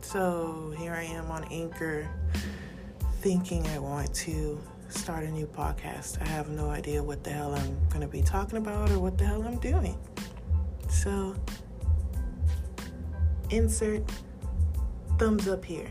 So here I am on Anchor thinking I want to start a new podcast. I have no idea what the hell I'm going to be talking about or what the hell I'm doing. So insert thumbs up here.